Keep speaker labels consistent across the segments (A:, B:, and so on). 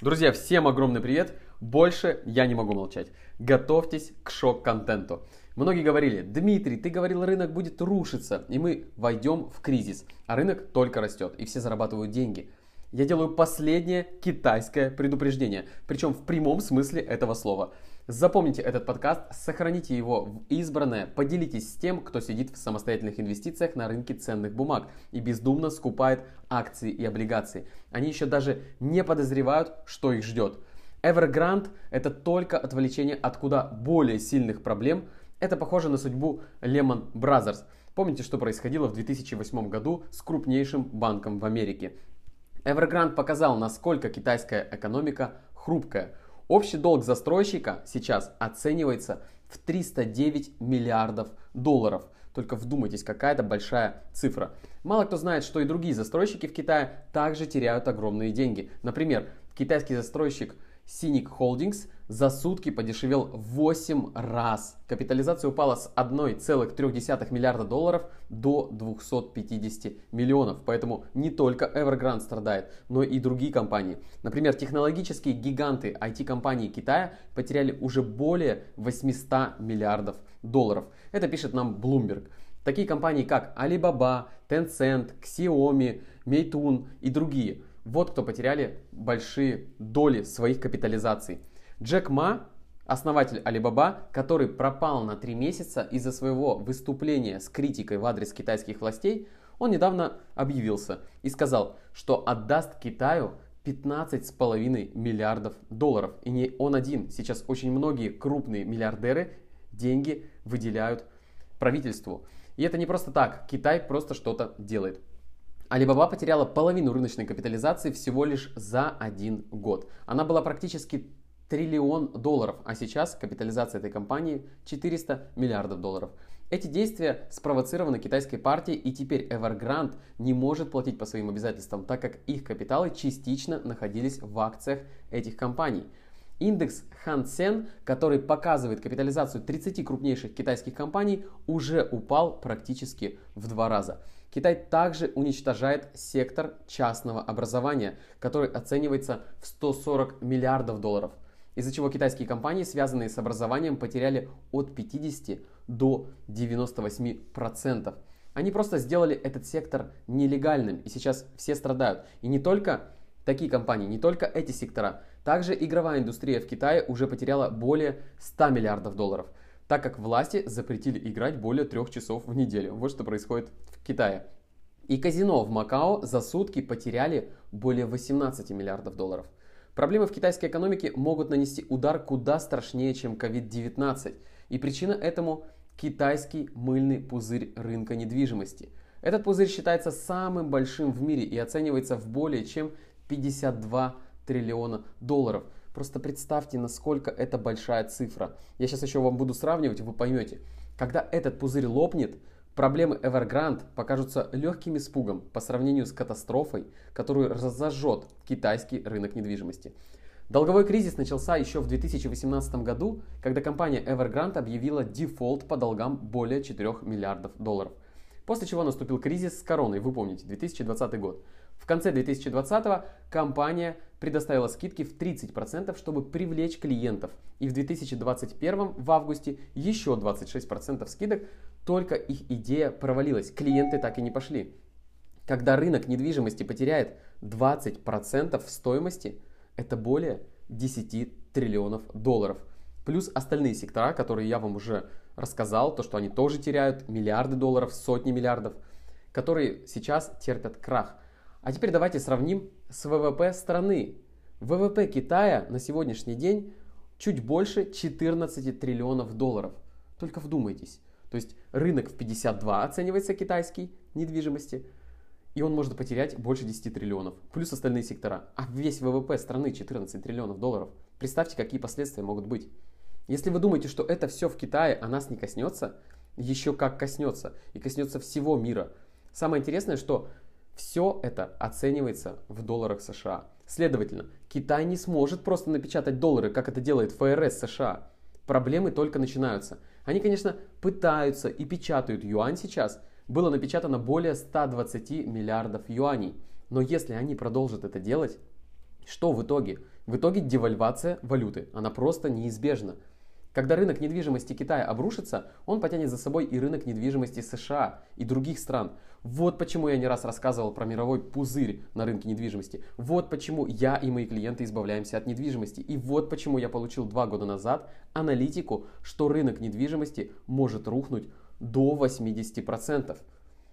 A: Друзья, всем огромный привет! Больше я не могу молчать. Готовьтесь к шок-контенту. Многие говорили, Дмитрий, ты говорил, рынок будет рушиться, и мы войдем в кризис. А рынок только растет, и все зарабатывают деньги. Я делаю последнее китайское предупреждение, причем в прямом смысле этого слова. Запомните этот подкаст, сохраните его в избранное, поделитесь с тем, кто сидит в самостоятельных инвестициях на рынке ценных бумаг и бездумно скупает акции и облигации. Они еще даже не подозревают, что их ждет. Evergrande – это только отвлечение от куда более сильных проблем. Это похоже на судьбу Lehman Brothers. Помните, что происходило в 2008 году с крупнейшим банком в Америке? Evergrande показал, насколько китайская экономика хрупкая – Общий долг застройщика сейчас оценивается в 309 миллиардов долларов. Только вдумайтесь, какая-то большая цифра. Мало кто знает, что и другие застройщики в Китае также теряют огромные деньги. Например, китайский застройщик Cynic Holdings за сутки подешевел в 8 раз. Капитализация упала с 1,3 миллиарда долларов до 250 миллионов. Поэтому не только Evergrande страдает, но и другие компании. Например, технологические гиганты IT-компании Китая потеряли уже более 800 миллиардов долларов. Это пишет нам Bloomberg. Такие компании, как Alibaba, Tencent, Xiaomi, Meitun и другие – вот кто потеряли большие доли своих капитализаций. Джек Ма, основатель Alibaba, который пропал на три месяца из-за своего выступления с критикой в адрес китайских властей, он недавно объявился и сказал, что отдаст Китаю 15,5 миллиардов долларов. И не он один. Сейчас очень многие крупные миллиардеры деньги выделяют правительству. И это не просто так. Китай просто что-то делает. Alibaba потеряла половину рыночной капитализации всего лишь за один год. Она была практически триллион долларов, а сейчас капитализация этой компании 400 миллиардов долларов. Эти действия спровоцированы китайской партией и теперь Evergrande не может платить по своим обязательствам, так как их капиталы частично находились в акциях этих компаний. Индекс Хан Сен, который показывает капитализацию 30 крупнейших китайских компаний, уже упал практически в два раза. Китай также уничтожает сектор частного образования, который оценивается в 140 миллиардов долларов, из-за чего китайские компании, связанные с образованием, потеряли от 50 до 98 процентов. Они просто сделали этот сектор нелегальным, и сейчас все страдают. И не только такие компании, не только эти сектора. Также игровая индустрия в Китае уже потеряла более 100 миллиардов долларов так как власти запретили играть более трех часов в неделю. Вот что происходит в Китае. И казино в Макао за сутки потеряли более 18 миллиардов долларов. Проблемы в китайской экономике могут нанести удар куда страшнее, чем COVID-19. И причина этому китайский мыльный пузырь рынка недвижимости. Этот пузырь считается самым большим в мире и оценивается в более чем 52 триллиона долларов – Просто представьте, насколько это большая цифра. Я сейчас еще вам буду сравнивать, вы поймете. Когда этот пузырь лопнет, проблемы Evergrande покажутся легким испугом по сравнению с катастрофой, которую разожжет китайский рынок недвижимости. Долговой кризис начался еще в 2018 году, когда компания Evergrande объявила дефолт по долгам более 4 миллиардов долларов. После чего наступил кризис с короной, вы помните, 2020 год. В конце 2020 компания предоставила скидки в 30%, чтобы привлечь клиентов. И в 2021 в августе еще 26% скидок, только их идея провалилась. Клиенты так и не пошли. Когда рынок недвижимости потеряет 20% в стоимости, это более 10 триллионов долларов. Плюс остальные сектора, которые я вам уже рассказал, то, что они тоже теряют миллиарды долларов, сотни миллиардов, которые сейчас терпят крах – а теперь давайте сравним с ВВП страны. ВВП Китая на сегодняшний день чуть больше 14 триллионов долларов. Только вдумайтесь. То есть рынок в 52 оценивается китайский недвижимости, и он может потерять больше 10 триллионов, плюс остальные сектора. А весь ВВП страны 14 триллионов долларов. Представьте, какие последствия могут быть. Если вы думаете, что это все в Китае, а нас не коснется, еще как коснется. И коснется всего мира. Самое интересное, что все это оценивается в долларах США. Следовательно, Китай не сможет просто напечатать доллары, как это делает ФРС США. Проблемы только начинаются. Они, конечно, пытаются и печатают юань сейчас. Было напечатано более 120 миллиардов юаней. Но если они продолжат это делать, Что в итоге? В итоге девальвация валюты, она просто неизбежна. Когда рынок недвижимости Китая обрушится, он потянет за собой и рынок недвижимости США и других стран. Вот почему я не раз рассказывал про мировой пузырь на рынке недвижимости. Вот почему я и мои клиенты избавляемся от недвижимости. И вот почему я получил два года назад аналитику, что рынок недвижимости может рухнуть до 80%.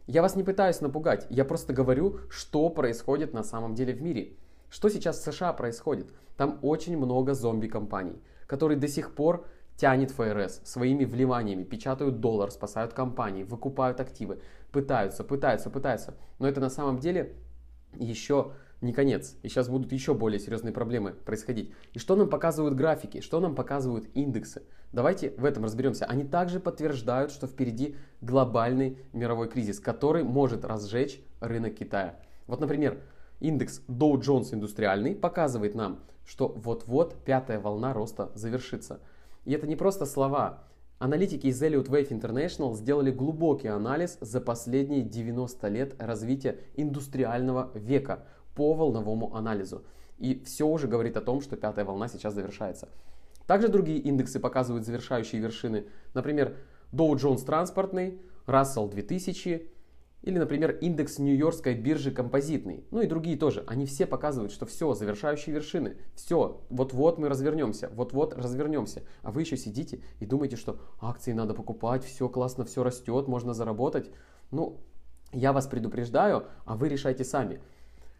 A: Я вас не пытаюсь напугать, я просто говорю, что происходит на самом деле в мире. Что сейчас в США происходит? Там очень много зомби-компаний, которые до сих пор тянет ФРС своими вливаниями, печатают доллар, спасают компании, выкупают активы, пытаются, пытаются, пытаются. Но это на самом деле еще не конец. И сейчас будут еще более серьезные проблемы происходить. И что нам показывают графики, что нам показывают индексы? Давайте в этом разберемся. Они также подтверждают, что впереди глобальный мировой кризис, который может разжечь рынок Китая. Вот, например, Индекс Dow Jones индустриальный показывает нам, что вот-вот пятая волна роста завершится. И это не просто слова. Аналитики из Elliott Wave International сделали глубокий анализ за последние 90 лет развития индустриального века по волновому анализу. И все уже говорит о том, что пятая волна сейчас завершается. Также другие индексы показывают завершающие вершины. Например, Dow Jones транспортный, Russell 2000, или, например, индекс Нью-Йоркской биржи композитный. Ну и другие тоже. Они все показывают, что все, завершающие вершины. Все, вот-вот мы развернемся, вот-вот развернемся. А вы еще сидите и думаете, что акции надо покупать, все классно, все растет, можно заработать. Ну, я вас предупреждаю, а вы решайте сами.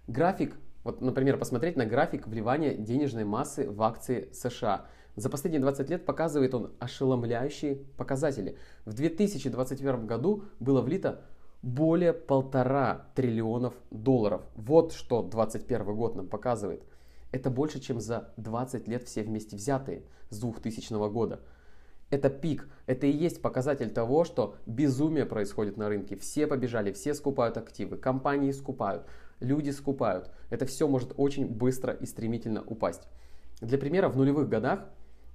A: График, вот, например, посмотреть на график вливания денежной массы в акции США. За последние 20 лет показывает он ошеломляющие показатели. В 2021 году было влито более полтора триллионов долларов. Вот что 2021 год нам показывает. Это больше, чем за 20 лет все вместе взятые с 2000 года. Это пик, это и есть показатель того, что безумие происходит на рынке. Все побежали, все скупают активы, компании скупают, люди скупают. Это все может очень быстро и стремительно упасть. Для примера, в нулевых годах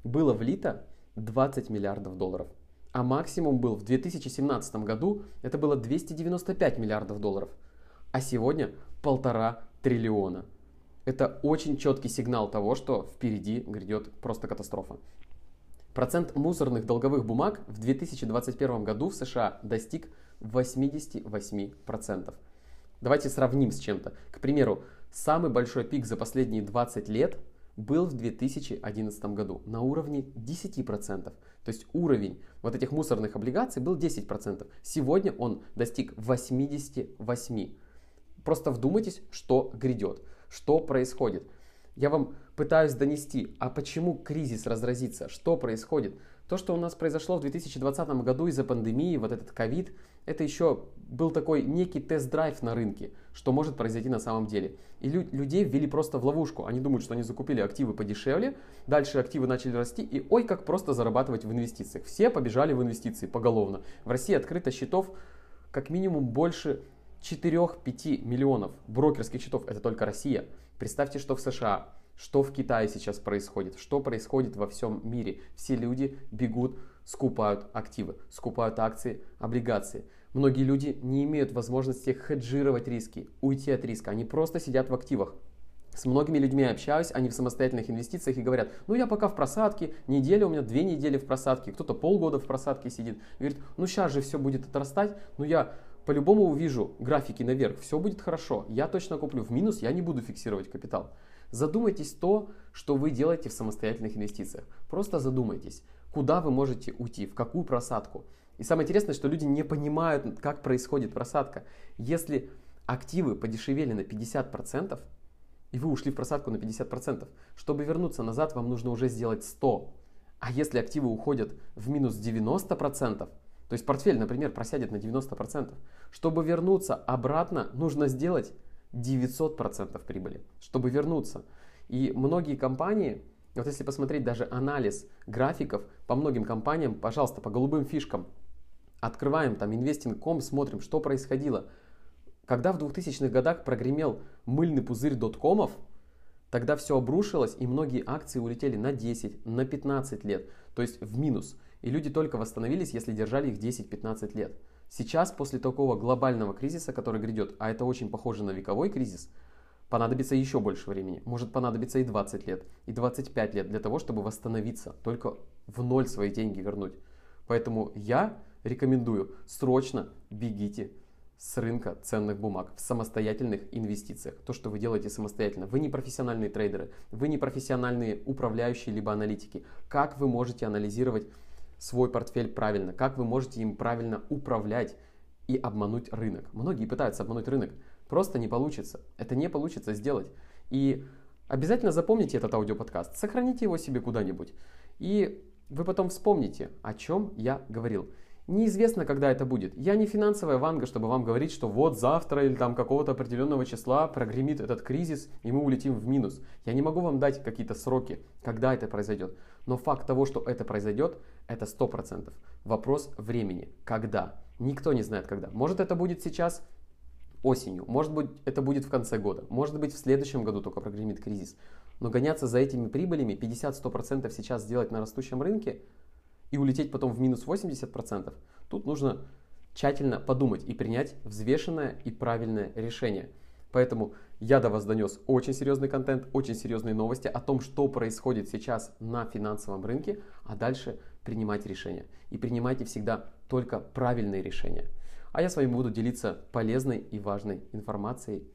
A: было влито 20 миллиардов долларов а максимум был в 2017 году, это было 295 миллиардов долларов, а сегодня полтора триллиона. Это очень четкий сигнал того, что впереди грядет просто катастрофа. Процент мусорных долговых бумаг в 2021 году в США достиг 88%. Давайте сравним с чем-то. К примеру, самый большой пик за последние 20 лет был в 2011 году на уровне 10%. То есть уровень вот этих мусорных облигаций был 10%. Сегодня он достиг 88%. Просто вдумайтесь, что грядет, что происходит. Я вам пытаюсь донести, а почему кризис разразится, что происходит. То, что у нас произошло в 2020 году из-за пандемии, вот этот ковид, это еще был такой некий тест-драйв на рынке, что может произойти на самом деле. И лю- людей ввели просто в ловушку. Они думают, что они закупили активы подешевле, дальше активы начали расти, и ой, как просто зарабатывать в инвестициях. Все побежали в инвестиции поголовно. В России открыто счетов как минимум больше 4-5 миллионов брокерских счетов. Это только Россия. Представьте, что в США что в Китае сейчас происходит, что происходит во всем мире. Все люди бегут, скупают активы, скупают акции, облигации. Многие люди не имеют возможности хеджировать риски, уйти от риска. Они просто сидят в активах. С многими людьми общаюсь, они в самостоятельных инвестициях и говорят, ну я пока в просадке, неделя у меня, две недели в просадке, кто-то полгода в просадке сидит. Говорит, ну сейчас же все будет отрастать, ну я по-любому увижу графики наверх, все будет хорошо, я точно куплю. В минус я не буду фиксировать капитал. Задумайтесь то, что вы делаете в самостоятельных инвестициях. Просто задумайтесь, куда вы можете уйти, в какую просадку. И самое интересное, что люди не понимают, как происходит просадка. Если активы подешевели на 50%, и вы ушли в просадку на 50%, чтобы вернуться назад, вам нужно уже сделать 100. А если активы уходят в минус 90%, то есть портфель, например, просядет на 90%, чтобы вернуться обратно, нужно сделать 900% прибыли, чтобы вернуться. И многие компании, вот если посмотреть даже анализ графиков по многим компаниям, пожалуйста, по голубым фишкам, открываем там investing.com, смотрим, что происходило. Когда в 2000-х годах прогремел мыльный пузырь доткомов, тогда все обрушилось, и многие акции улетели на 10, на 15 лет, то есть в минус. И люди только восстановились, если держали их 10-15 лет. Сейчас, после такого глобального кризиса, который грядет, а это очень похоже на вековой кризис, понадобится еще больше времени. Может понадобиться и 20 лет, и 25 лет для того, чтобы восстановиться, только в ноль свои деньги вернуть. Поэтому я рекомендую срочно бегите с рынка ценных бумаг в самостоятельных инвестициях. То, что вы делаете самостоятельно. Вы не профессиональные трейдеры, вы не профессиональные управляющие либо аналитики. Как вы можете анализировать свой портфель правильно? Как вы можете им правильно управлять и обмануть рынок? Многие пытаются обмануть рынок. Просто не получится. Это не получится сделать. И обязательно запомните этот аудиоподкаст, сохраните его себе куда-нибудь. И вы потом вспомните, о чем я говорил. Неизвестно, когда это будет. Я не финансовая ванга, чтобы вам говорить, что вот завтра или там какого-то определенного числа прогремит этот кризис, и мы улетим в минус. Я не могу вам дать какие-то сроки, когда это произойдет. Но факт того, что это произойдет, это 100%. Вопрос времени. Когда? Никто не знает когда. Может это будет сейчас, осенью, может быть это будет в конце года, может быть в следующем году только прогремит кризис. Но гоняться за этими прибылями 50-100% сейчас сделать на растущем рынке – и улететь потом в минус 80%, тут нужно тщательно подумать и принять взвешенное и правильное решение. Поэтому я до вас донес очень серьезный контент, очень серьезные новости о том, что происходит сейчас на финансовом рынке, а дальше принимать решения. И принимайте всегда только правильные решения. А я с вами буду делиться полезной и важной информацией